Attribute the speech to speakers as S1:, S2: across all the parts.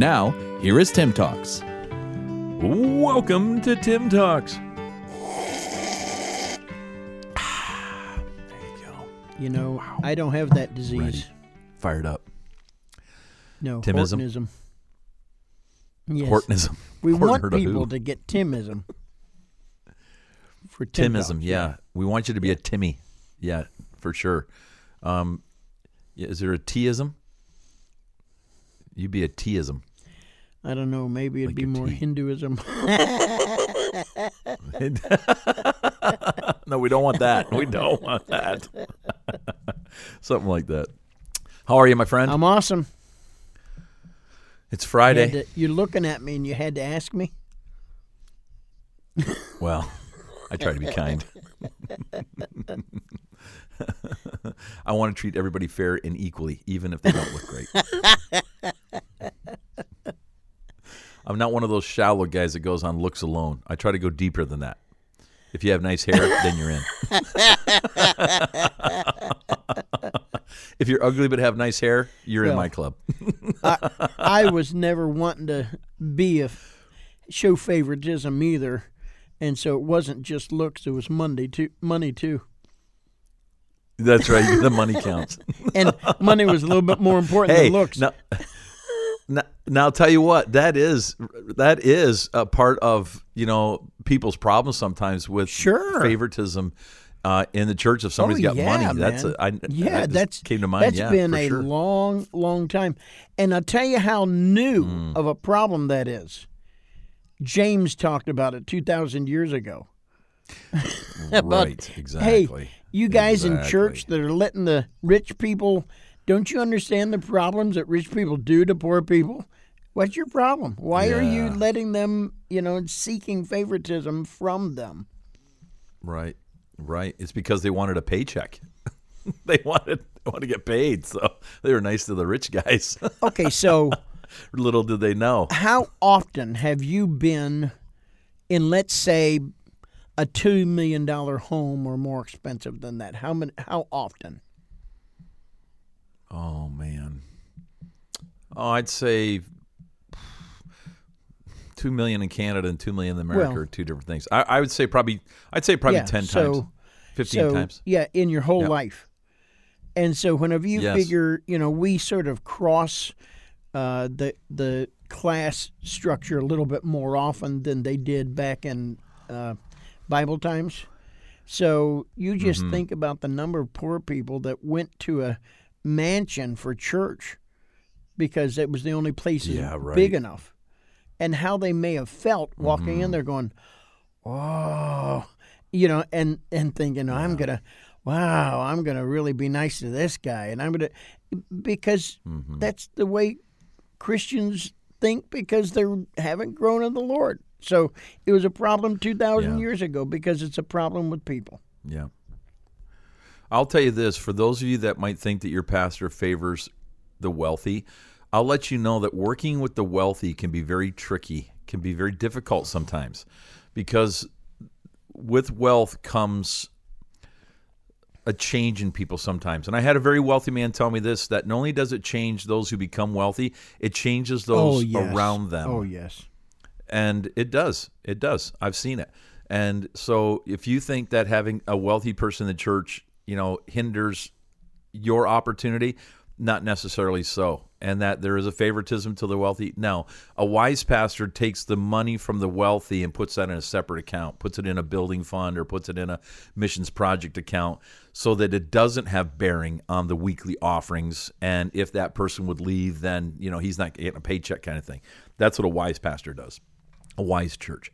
S1: Now, here is Tiim Talks.
S2: Welcome to Tiim Talks.
S3: There you go. You know, I don't have that disease.
S2: Ready. Fired up.
S3: No,
S2: Tiimism?
S3: Hortonism. Yes.
S2: Hortonism.
S3: We
S2: Horton
S3: want people to get Tiimism. For Tim
S2: Tiimism,
S3: Talks.
S2: yeah. We want you to be a Timmy. Yeah, for sure. Um, is there a T-ism? You'd be a T-ism.
S3: I don't know. Maybe it'd
S2: Like
S3: be more
S2: tea.
S3: Hinduism.
S2: no, we don't want that. We don't want that. Something like that. How are you, my friend?
S3: I'm awesome.
S2: it's
S3: You
S2: Friday.
S3: to- you're looking at me and you had to ask me.
S2: Well, I try to be kind. I want to treat everybody fair and equally, even if they don't look great. I'm not one of those shallow guys that goes on looks alone. I try to go deeper than that. If you have nice hair, then you're in. if you're ugly but have nice hair, you're in my club.
S3: I was never wanting to be a show favoritism either, and so it wasn't just looks; it was Monday too, money too,
S2: That's right. The money counts.
S3: and money was a little bit more important
S2: hey,
S3: than looks.
S2: Now, now, now, I'll tell you what that is. That is a part of you know people's problems sometimes with
S3: Sure.
S2: favoritism uh, in the church. If somebody's
S3: oh,
S2: got
S3: yeah,
S2: money, that's
S3: man.
S2: a, I,
S3: yeah,
S2: that
S3: that's
S2: came to mind.
S3: That's
S2: yeah,
S3: been a
S2: sure.
S3: long, long time, and I'll tell you how new
S2: Mm.
S3: of a problem that is. James talked about it two thousand years ago.
S2: right, exactly.
S3: Hey, you guys in church that are letting the rich people, don't you understand the problems that rich people do to poor people? What's your problem? Why are you letting them, you know, seeking favoritism from them?
S2: Right, right. It's because they wanted a paycheck. they wanted they wanted to get paid, so they were nice to the rich guys.
S3: Okay, so
S2: Little did they know.
S3: how often have you been in, let's say, a two million dollar home or more expensive than that? How many? How often?
S2: Oh man. Oh, I'd say two million in Canada and two million in America
S3: Well-
S2: are two different things. I, I would say probably. I'd say probably
S3: Yeah,
S2: ten
S3: so-
S2: times, fifteen
S3: so,
S2: times.
S3: Yeah, in your whole life. And so whenever you
S2: Yes.
S3: figure, you know, we sort of cross uh, the the class structure a little bit more often than they did back in uh, Bible times. So you just
S2: Mm-hmm.
S3: think about the number of poor people that went to a mansion for church because it was the only place
S2: Yeah, right.
S3: big enough, and how they may have felt walking
S2: Mm-hmm.
S3: in there going, "Oh," you know, and and thinking, "I'm gonna." Wow, I'm going to really be nice to this guy, and I'm going to, because
S2: Mm-hmm.
S3: that's the way Christians think because they haven't grown in the Lord. So it was a problem 2,000
S2: Yeah.
S3: years ago because it's a problem with people.
S2: Yeah. I'll tell you this: for those of you that might think that your pastor favors the wealthy, I'll let you know that working with the wealthy can be very tricky, can be very difficult sometimes, because with wealth comes a change in people sometimes. And I had a very wealthy man tell me this that not only does it change those who become wealthy, it changes oh, those around them.
S3: Oh, yes.
S2: And it does. It does. I've seen it. And so if you think that having a wealthy person in the church, you know, hinders your opportunity, not necessarily so. And that there is a favoritism to the wealthy. No. A wise pastor takes the money from the wealthy and puts that in a separate account, puts it in a building fund or puts it in a missions project account so that it doesn't have bearing on the weekly offerings. And if that person would leave, then, you know, he's not getting a paycheck kind of thing. That's what a wise pastor does a wise church,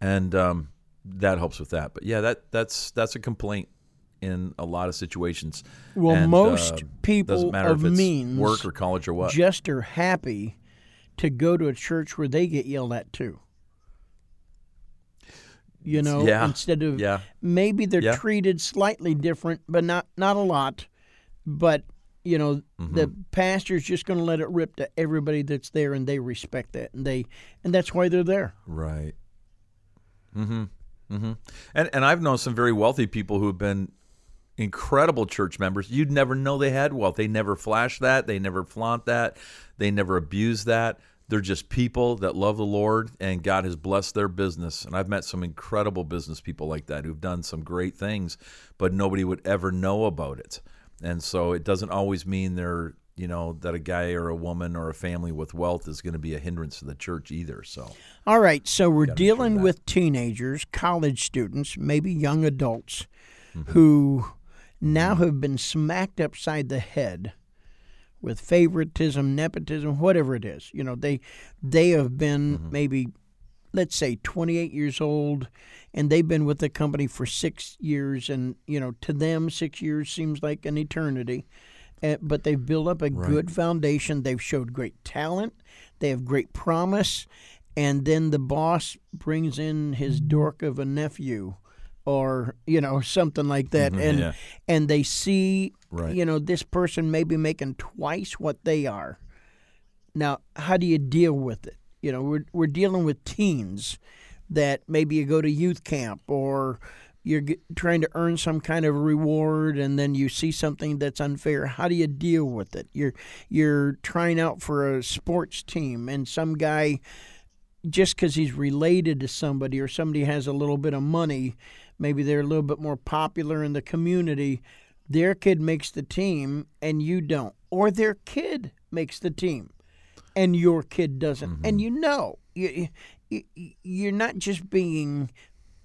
S2: and um, that helps with that. But yeah, that that's that's a complaint in a lot of situations.
S3: Well,
S2: And,
S3: most
S2: uh,
S3: people of means
S2: work or college or what.
S3: just are happy to go to a church where they get yelled at too. You know,
S2: Yeah.
S3: instead of
S2: Yeah.
S3: maybe they're
S2: Yeah.
S3: treated slightly different, but not not a lot. But you know, the
S2: Mm-hmm.
S3: pastor's just going to let it rip to everybody that's there, and they respect that, and they and that's why they're there.
S2: Right. Mm-hmm. Mm-hmm. And and I've known some very wealthy people who have been incredible church members. You'd never know they had wealth. They never flash that. They never flaunt that. They never abuse that. They're just people that love the Lord and God has blessed their business. And I've met some incredible business people like that who've done some great things, but nobody would ever know about it. And so it doesn't always mean they're, you know, that a guy or a woman or a family with wealth is going to be a hindrance to the church either. So
S3: All right, so we're dealing with teenagers, college students, maybe young adults
S2: Mm-hmm.
S3: who now have been smacked upside the head with favoritism, nepotism, whatever it is. You know, they they have been
S2: Mm-hmm.
S3: maybe let's say 28 years old and they've been with the company for 6 years and, you know, to them 6 years seems like an eternity. Uh, but they've built up a good foundation. They've showed great talent. They have great promise. And then the boss brings in his dork of a nephew or, you know, something like that. Mm-hmm. and
S2: yeah.
S3: and they see,
S2: Right.
S3: you know, this person may be making twice what they are. Now, how do you deal with it? You know, we're, we're dealing with teens that maybe you go to youth camp or you're g- trying to earn some kind of reward and then you see something that's unfair how do you deal with it you're you're trying out for a sports team and some guy just because he's related to somebody or somebody has a little bit of money maybe they're a little bit more popular in the community their kid makes the team and you don't. Or their kid makes the team and your kid doesn't. And you know you, you you're not just being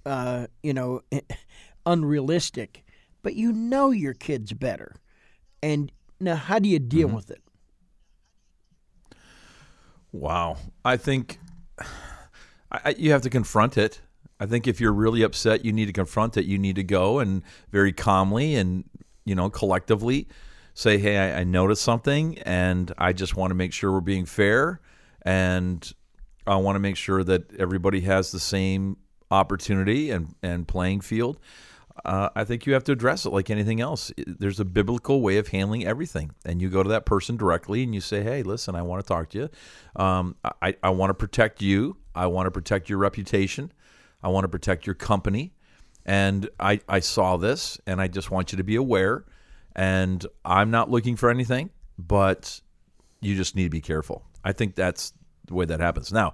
S3: uh, you know unrealistic but you know your kid's better. And now how do you deal with it?
S2: Wow. I think I- you have to confront it. I think if you're really upset, you need to confront it. You need to go and very calmly and, you know, collectively say, hey, I, I noticed something and I just want to make sure we're being fair. And I want to make sure that everybody has the same opportunity and, and playing field. Uh, I think you have to address it like anything else. There's a biblical way of handling everything, and you go to that person directly and you say, "Hey, listen, I want to talk to you. Um, I, I want to protect you. I want to protect your reputation. I want to protect your company. And I, I saw this, and I just want you to be aware. And I'm not looking for anything, but you just need to be careful. I think that's the way that happens. Now,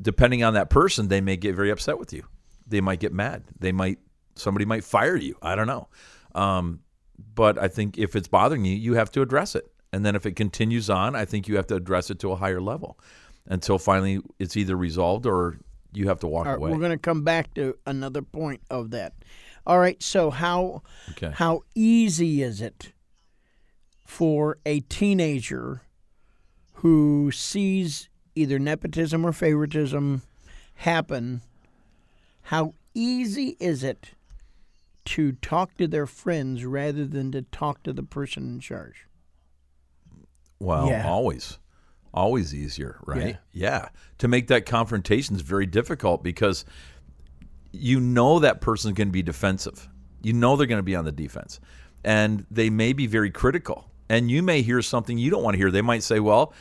S2: depending on that person, they may get very upset with you. They might get mad. They might somebody might fire you. I don't know. Um, but I think if it's bothering you, you have to address it. And then if it continues on, I think you have to address it to a higher level until finally it's either resolved or you have to walk
S3: All right,
S2: away.
S3: we're going to come back to another point of that. All right, so how
S2: Okay.
S3: how easy is it for a teenager who sees either nepotism or favoritism happen? How easy is it to talk to their friends rather than to talk to the person in charge?
S2: Well,
S3: Yeah.
S2: always, always easier, right?
S3: Yeah.
S2: Yeah. To make that confrontation is very difficult because you know that person's going to be defensive. You know they're going to be on the defense, and they may be very critical. And you may hear something you don't want to hear. They might say, "Well,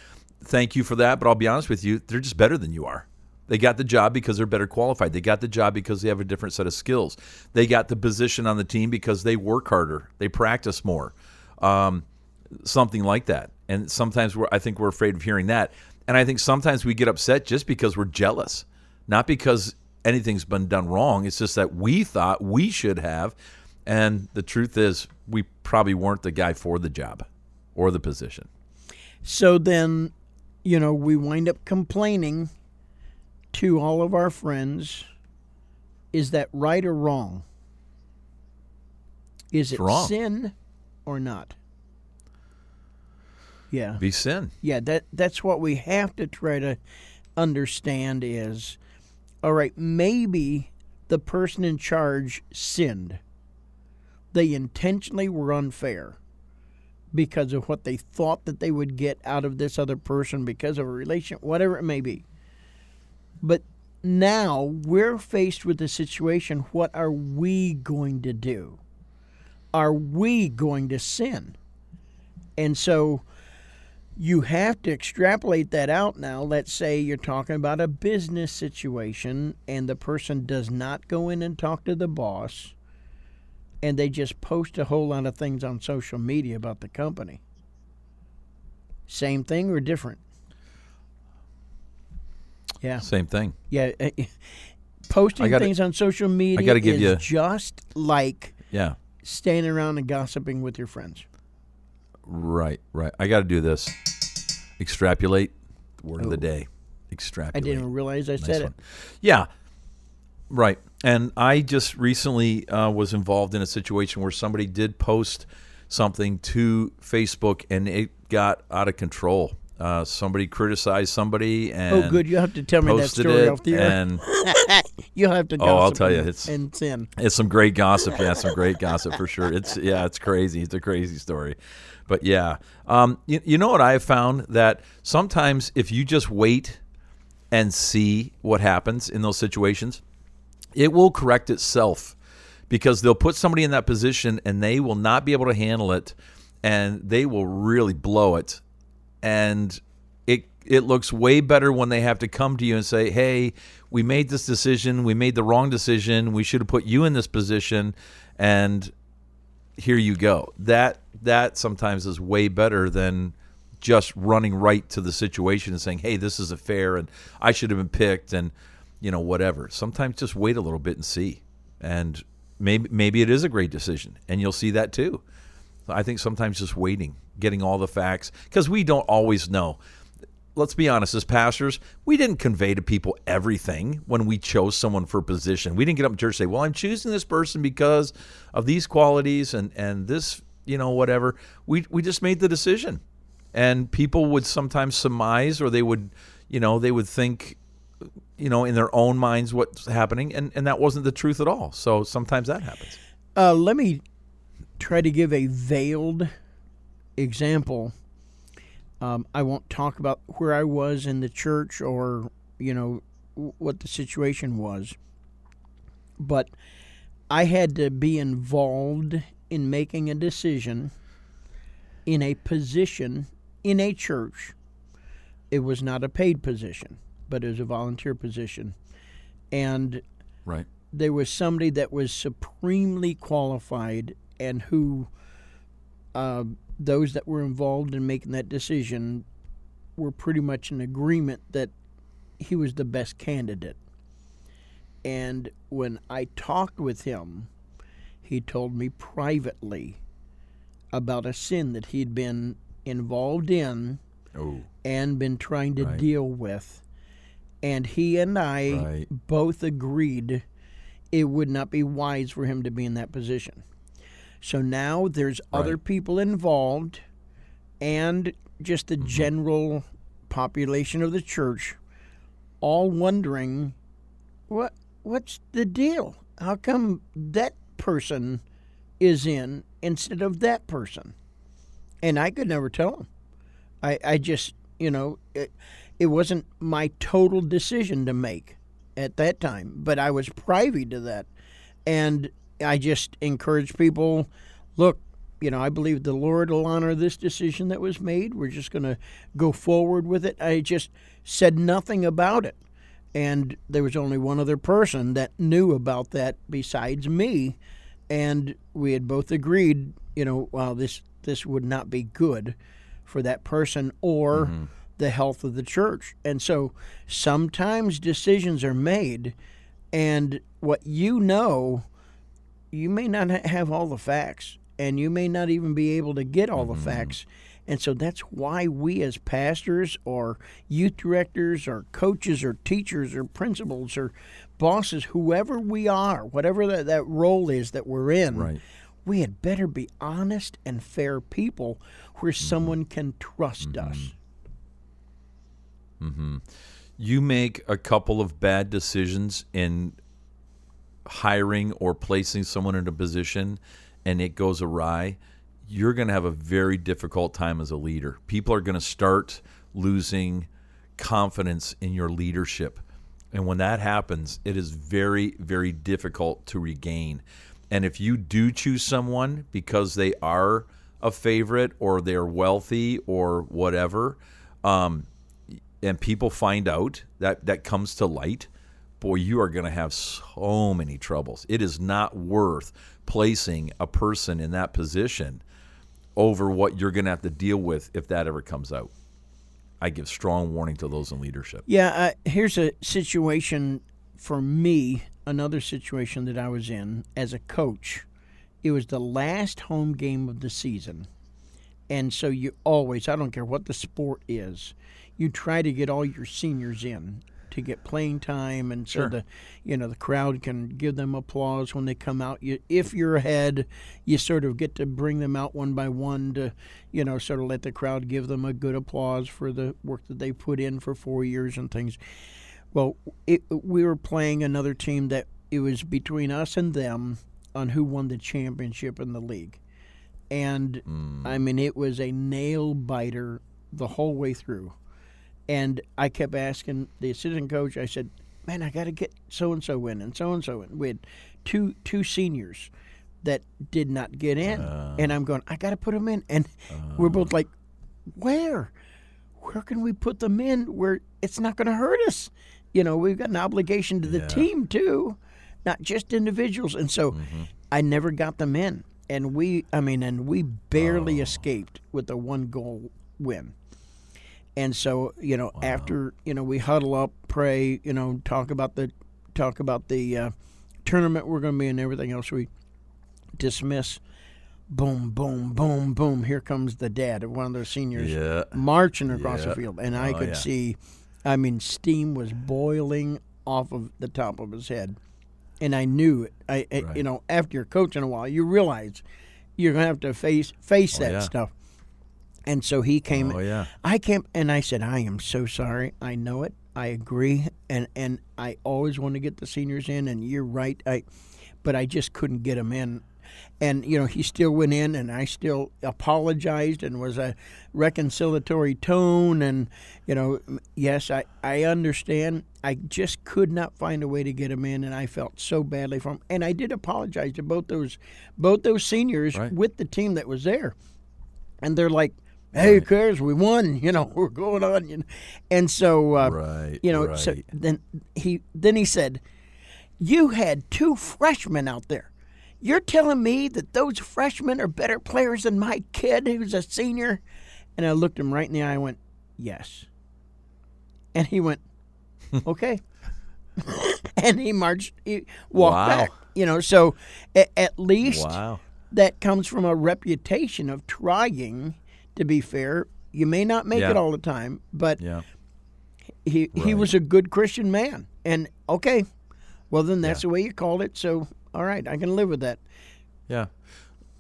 S2: thank you for that," but I'll be honest with you, they're just better than you are. They got the job because they're better qualified. They got the job because they have a different set of skills. They got the position on the team because they work harder. They practice more. Um, something like that. And sometimes we're, I think we're afraid of hearing that. And I think sometimes we get upset just because we're jealous, not because anything's been done wrong. It's just that we thought we should have. And the truth is, we probably weren't the guy for the job or the position.
S3: So then, you know, we wind up complaining to all of our friends. Is that right or wrong? Is it
S2: wrong.
S3: sin or not? Yeah.
S2: Be sin.
S3: Yeah, that that's what we have to try to understand is all right, maybe the person in charge sinned. They intentionally were unfair. because of what they thought that they would get out of this other person because of a relation, whatever it may be. But now we're faced with the situation what are we going to do? Are we going to sin? And so you have to extrapolate that out now. Let's say you're talking about a business situation and the person does not go in and talk to the boss and they just post a whole lot of things on social media about the company. Same thing or different? Yeah.
S2: Same thing.
S3: Yeah. Eh, eh, posting
S2: gotta-
S3: things on social media
S2: gotta give
S3: is
S2: you-
S3: just like
S2: Yeah.
S3: standing around and gossiping with your friends.
S2: Right. Right. I got to do this. Extrapolate. Word of the
S3: Oh.
S2: day.
S3: I didn't realize I
S2: Nice
S3: said
S2: one.
S3: it.
S2: Yeah. Right. And I just recently uh, was involved in a situation where somebody did post something to Facebook and it got out of control. Uh, somebody criticized somebody and
S3: Oh, good. You have to tell me that story
S2: it,
S3: off the air.
S2: and
S3: You'll have to.
S2: Oh, I'll tell you,
S3: and-
S2: it's-
S3: and sin.
S2: it's some great gossip. Yeah, some great gossip for sure. It's yeah, it's crazy. It's a crazy story, but yeah, um, you, you know what I have found that sometimes if you just wait and see what happens in those situations, it will correct itself because they'll put somebody in that position and they will not be able to handle it, and they will really blow it, and it it looks way better when they have to come to you and say, "Hey, we made this decision. We made the wrong decision. We should have put you in this position." And here you go. That that sometimes is way better than just running right to the situation and saying, "Hey, this is a fair and I should have been picked." And you know, whatever. Sometimes just wait a little bit and see. And maybe maybe it is a great decision, and you'll see that too. I think sometimes just waiting, getting all the facts, because we don't always know. Let's be honest, as pastors, we didn't convey to people everything when we chose someone for a position. We didn't get up in church and say, "Well, I'm choosing this person because of these qualities and and this, you know, whatever." We we just made the decision, and people would sometimes surmise, or they would, you know, they would think, you know, in their own minds what's happening, and and that wasn't the truth at all. So sometimes that happens.
S3: Uh, let me try to give a veiled example. Um, I won't talk about where I was in the church or you know what the situation was, but I had to be involved in making a decision in a position in a church. It was not a paid position, but it was a volunteer position, and
S2: Right.
S3: there was somebody that was supremely qualified and who uh, those that were involved in making that decision were pretty much in agreement that he was the best candidate. And when I talked with him, he told me privately about a sin that he'd been involved in
S2: Oh.
S3: and been trying to
S2: Right.
S3: deal with. And he and I
S2: Right.
S3: both agreed it would not be wise for him to be in that position. So now there's other people involved and just
S2: Mm-hmm.
S3: the general population of the church all wondering what what's the deal? How come that person is in instead of that person? And I could never tell them. I, I just, you know, it, it wasn't my total decision to make at that time, but I was privy to that. And I just encourage people look, you know, I believe the Lord will honor this decision that was made. We're just going to go forward with it. I just said nothing about it. And there was only one other person that knew about that besides me. And we had both agreed, you know, well, this, this would not be good for that person or mm-hmm. the health of the church. And so sometimes decisions are made, and what you know, you may not have all the facts, and you may not even be able to get all the mm-hmm. facts. And so that's why we, as pastors or youth directors or coaches or teachers or principals or bosses, whoever we are, whatever that, that role is that we're in,
S2: Right.
S3: we had better be honest and fair people where mm-hmm. someone can trust mm-hmm. us. Mm-hmm.
S2: you make a couple of bad decisions in hiring or placing someone in a position and it goes awry, you're going to have a very difficult time as a leader. People are going to start losing confidence in your leadership. And when that happens, it is very, very difficult to regain. And if you do choose someone because they are a favorite or they're wealthy or whatever, um, and people find out that that comes to light, boy, you are going to have so many troubles. It is not worth placing a person in that position over what you're going to have to deal with if that ever comes out. I give strong warning to those in leadership.
S3: Yeah, uh, here's a situation for me, another situation that I was in as a coach. It was the last home game of the season. And so you always, I don't care what the sport is, you try to get all your seniors in to get playing time and so
S2: Sure.
S3: the you know the crowd can give them applause when they come out. You, if you're ahead you sort of get to bring them out one by one to you know sort of let the crowd give them a good applause for the work that they put in for four years and things. Well it, we were playing another team that it was between us and them on who won the championship in the league. And hmm. i mean it was a nail biter the whole way through and I kept asking the assistant coach. I said, "Man, I got to get so and so in and so and so in." We had two two seniors that did not get in, uh. and I'm going, "I got to put them in." And we're both uh. like, "Where? Where can we put them in where it's not going to hurt us?" You know, we've got an obligation to the team too, not just individuals. And so, mm-hmm. I never got them in, and we, I mean, and we barely oh. escaped with a one goal win. And so, you know, after you know we huddle up, pray, you know, talk about the talk about the uh, tournament we're going to be in, and everything else. We dismiss. Boom, boom, boom, boom. Here comes the dad of one of those seniors
S2: Yeah.
S3: marching across
S2: Yeah.
S3: the field, and I
S2: Oh,
S3: could
S2: yeah.
S3: see. I mean, steam was boiling off of the top of his head, and I knew it. I,
S2: Right.
S3: you know, after you're coaching a while, you realize you're gonna have to face face that
S2: Oh, yeah.
S3: stuff. And so he came.
S2: Oh, yeah.
S3: I came and I said, "I am so sorry. I know it. I agree, and and I always want to get the seniors in. And you're right. I, but I just couldn't get them in. And you know, he still went in, and I still apologized, and was a reconciliatory tone. And you know, yes, I I understand. I just could not find a way to get him in, and I felt so badly for him. And I did apologize to both those both those seniors
S2: Right.
S3: with the team that was there and they're like, "Hey, who cares? We won. You know, we're going on." You know? And so, uh,
S2: Right,
S3: you know, so then he then he said, "You had two freshmen out there. You're telling me that those freshmen are better players than my kid who's a senior?" And I looked him right in the eye and went, "Yes." And he went, "Okay." and he marched, he walked
S2: Wow.
S3: back. You know, so at, at least
S2: Wow.
S3: that comes from a reputation of trying to be fair. You may not make
S2: Yeah.
S3: it all the time, but
S2: Yeah.
S3: he he was a good Christian man. And okay, well then that's the way you called it. So all right, I can live with that.
S2: Yeah.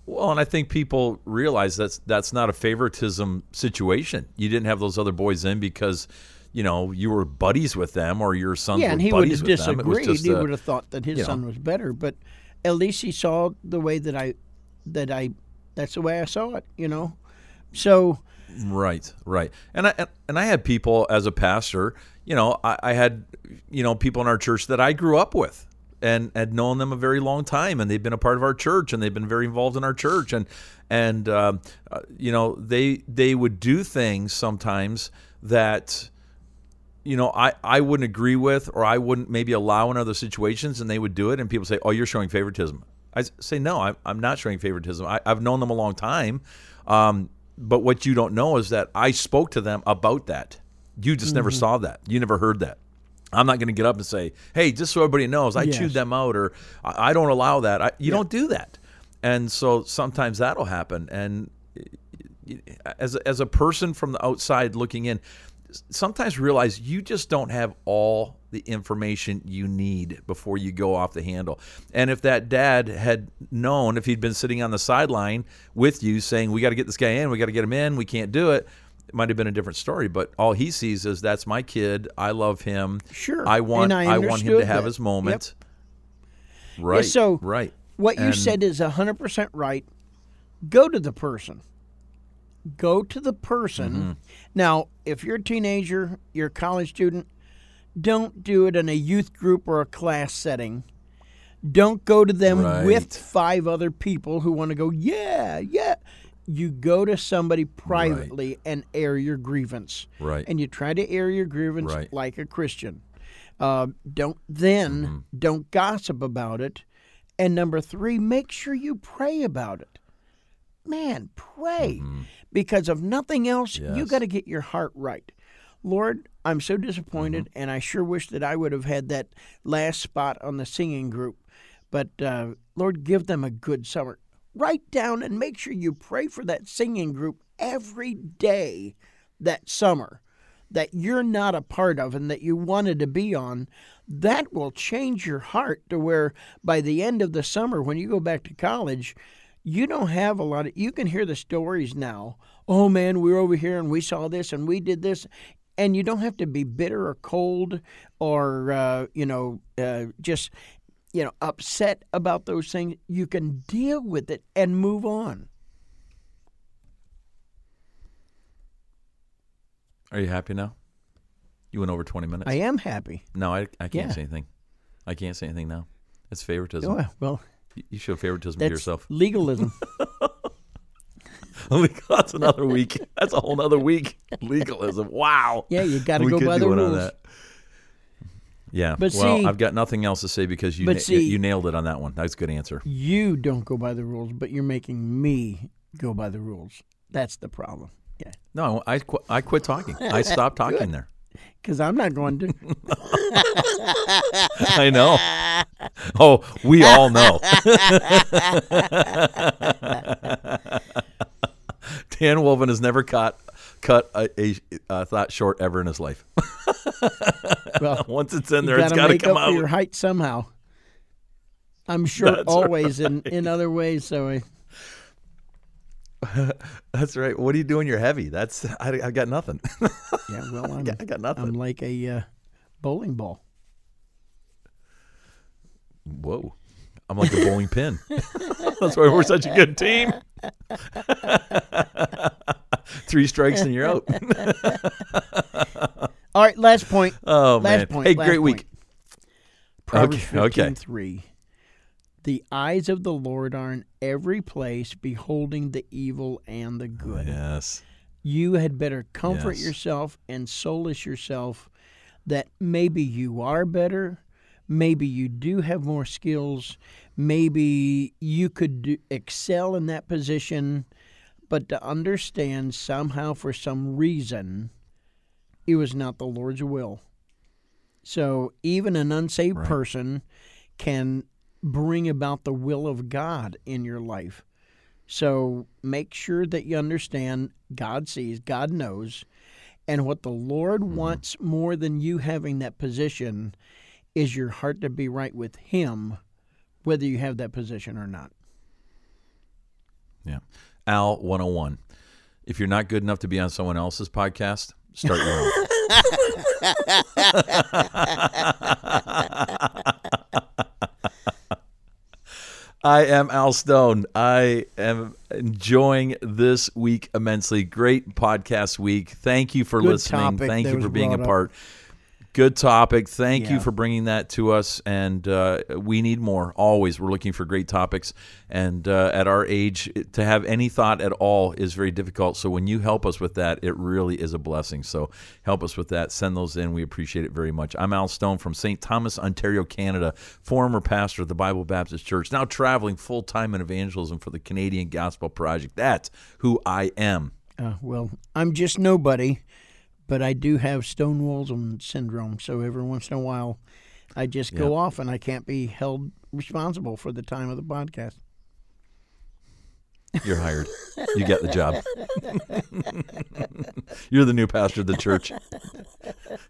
S2: Well, and I think people realize that's that's not a favoritism situation. You didn't have those other boys in because, you know, you were buddies with them or your son.
S3: yeah, and he would have
S2: with them. It was
S3: disagreed. He
S2: a-
S3: would have thought that his son
S2: know.
S3: was better, but at least he saw the way that I that I that's the way I saw it. You know, so
S2: Right, right. And I and I had people as a pastor, you know, I, I had you know people in our church that I grew up with and had known them a very long time, and they've been a part of our church, and they've been very involved in our church, and and um, uh, you know they they would do things sometimes that you know I, I wouldn't agree with or I wouldn't maybe allow in other situations and they would do it and people say oh you're showing favoritism. I say no I'm, I'm not showing favoritism. I, I've known them a long time. Um, but what you don't know is that I spoke to them about that. You just never mm-hmm. saw that. You never heard that. I'm not going to get up and say hey just so everybody knows I
S3: Yes.
S2: chewed them out or I, don't allow that. I, you don't do that. And so sometimes that'll happen. And eh, eh, as a, as a person from the outside looking in, sometimes realize you just don't have all the information you need before you go off the handle. And if that dad had known, if he'd been sitting on the sideline with you saying, "We got to get this guy in, we got to get him in, we can't do it," it might have been a different story. But all he sees is that's my kid. I love him.
S3: Sure.
S2: I want
S3: I
S2: I, want him to have
S3: that.
S2: his moment. Right.
S3: so
S2: right.
S3: what you
S2: And-
S3: said is hundred percent right. go to the person. Go to the person. Now, if you're a teenager, you're a college student, don't do it in a youth group or a class setting. Don't go to them
S2: Right.
S3: with five other people who want to go, yeah, yeah. You go to somebody privately and air your grievance.
S2: Right.
S3: And you try to air your grievance
S2: Right.
S3: like a Christian. Uh, don't then
S2: Mm-hmm.
S3: don't gossip about it. And number three, make sure you pray about it. Man, pray. Because of nothing else, you
S2: Mm-hmm.
S3: Got to get your heart right. Lord, I'm so disappointed,
S2: Mm-hmm.
S3: and I sure wish that I would have had that last spot on the singing group. But uh, Lord, give them a good summer. Write down and make sure you pray for that singing group every day that summer that you're not a part of and that you wanted to be on. That will change your heart to where by the end of the summer, when you go back to college, you don't have a lot of, you can hear the stories now. Oh man, we were over here and we saw this and we did this. And you don't have to be bitter or cold or, uh, you know, uh, just, you know, upset about those things. You can deal with it and move on.
S2: Are you happy now? You went over 20 minutes.
S3: I am happy.
S2: no, I, I can't
S3: Yeah.
S2: say anything. I can't say anything now. It's favoritism.
S3: Oh, well,
S2: You- show favoritism to yourself.
S3: legalism.
S2: Oh that's another week. That's a whole other week. Legalism. Wow.
S3: Yeah, you got to go by the rules.
S2: Yeah.
S3: But
S2: well,
S3: see-
S2: I've got nothing else to say because you na-
S3: see,
S2: you nailed it on that one. That's a good answer.
S3: You don't go by the rules, but you're making me go by the rules. That's the problem. Yeah,
S2: No, I qu- I quit talking. I stopped talking there.
S3: because I'm not going to.
S2: I know. Oh, we all know. Dan Wolven has never cut cut a, a, a thought short ever in his life.
S3: Well,
S2: Once it's in
S3: you
S2: there, it's
S3: gotta make
S2: come
S3: up for your height somehow. I'm short
S2: That's
S3: always in, in other ways, so I,
S2: That's right. What are you doing? You're heavy. That's I, I got nothing.
S3: yeah. Well, I'm,
S2: I got nothing.
S3: I'm like a uh, bowling ball.
S2: Whoa. I'm like a bowling pin. That's why we're such a good team. Three strikes and you're out.
S3: All right, last point.
S2: Oh
S3: Last
S2: man.
S3: point,
S2: hey,
S3: last
S2: great week.
S3: Proverbs
S2: Okay, okay.
S3: 3. The eyes of the Lord are in every place, beholding the evil and the good.
S2: Yes.
S3: You had better comfort
S2: Yes.
S3: yourself and solace yourself that maybe you are better, maybe you do have more skills, maybe you could do, excel in that position, but to understand somehow for some reason it was not the Lord's will. So even an unsaved
S2: Right.
S3: person can bring about the will of God in your life. So make sure that you understand God sees, God knows, and what the Lord mm-hmm. wants more than you having that position is your heart to be right with Him, whether you have that position or not.
S2: Yeah. Al 101. If you're not good enough to be on someone else's podcast, start your own. I am Al Stone. I am enjoying this week immensely. Great podcast week. Thank you for
S3: Good
S2: listening. Thank you for being a
S3: part. up.
S2: Good topic. Thank you for bringing that to us. And uh, we need more. Always, we're looking for great topics. And uh, at our age, to have any thought at all is very difficult. So when you help us with that, it really is a blessing. So help us with that. Send those in. We appreciate it very much. I'm Al Stone from St. Thomas, Ontario, Canada, former pastor of the Bible Baptist Church, now traveling full time in evangelism for the Canadian Gospel Project. That's who I am.
S3: Uh, well, I'm just nobody, but I do have Stonewall's syndrome. So every once in a while, I just go
S2: Yeah.
S3: off and I can't be held responsible for the time of the podcast.
S2: You're hired. You get the job. You're the new pastor of the church.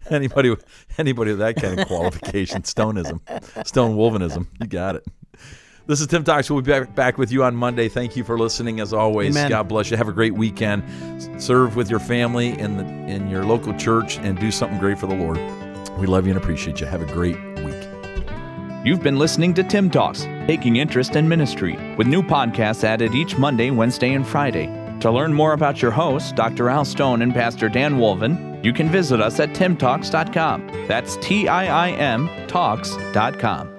S2: Anybody, anybody with that kind of qualification, stoneism, stone wolvenism, you got it. This is Tiim Talks. We'll be back, back with you on Monday. Thank you for listening. As always,
S3: Amen.
S2: God bless you. Have a great weekend. Serve with your family in the in your local church and do something great for the Lord. We love you and appreciate you. Have a great week.
S1: You've been listening to Tiim Talks, Taking Interest in Ministry, with new podcasts added each Monday, Wednesday, and Friday. To learn more about your hosts, Dr. Al Stone and Pastor Dan Wolven, you can visit us at tiimtalks.com. That's T I I M talks.com.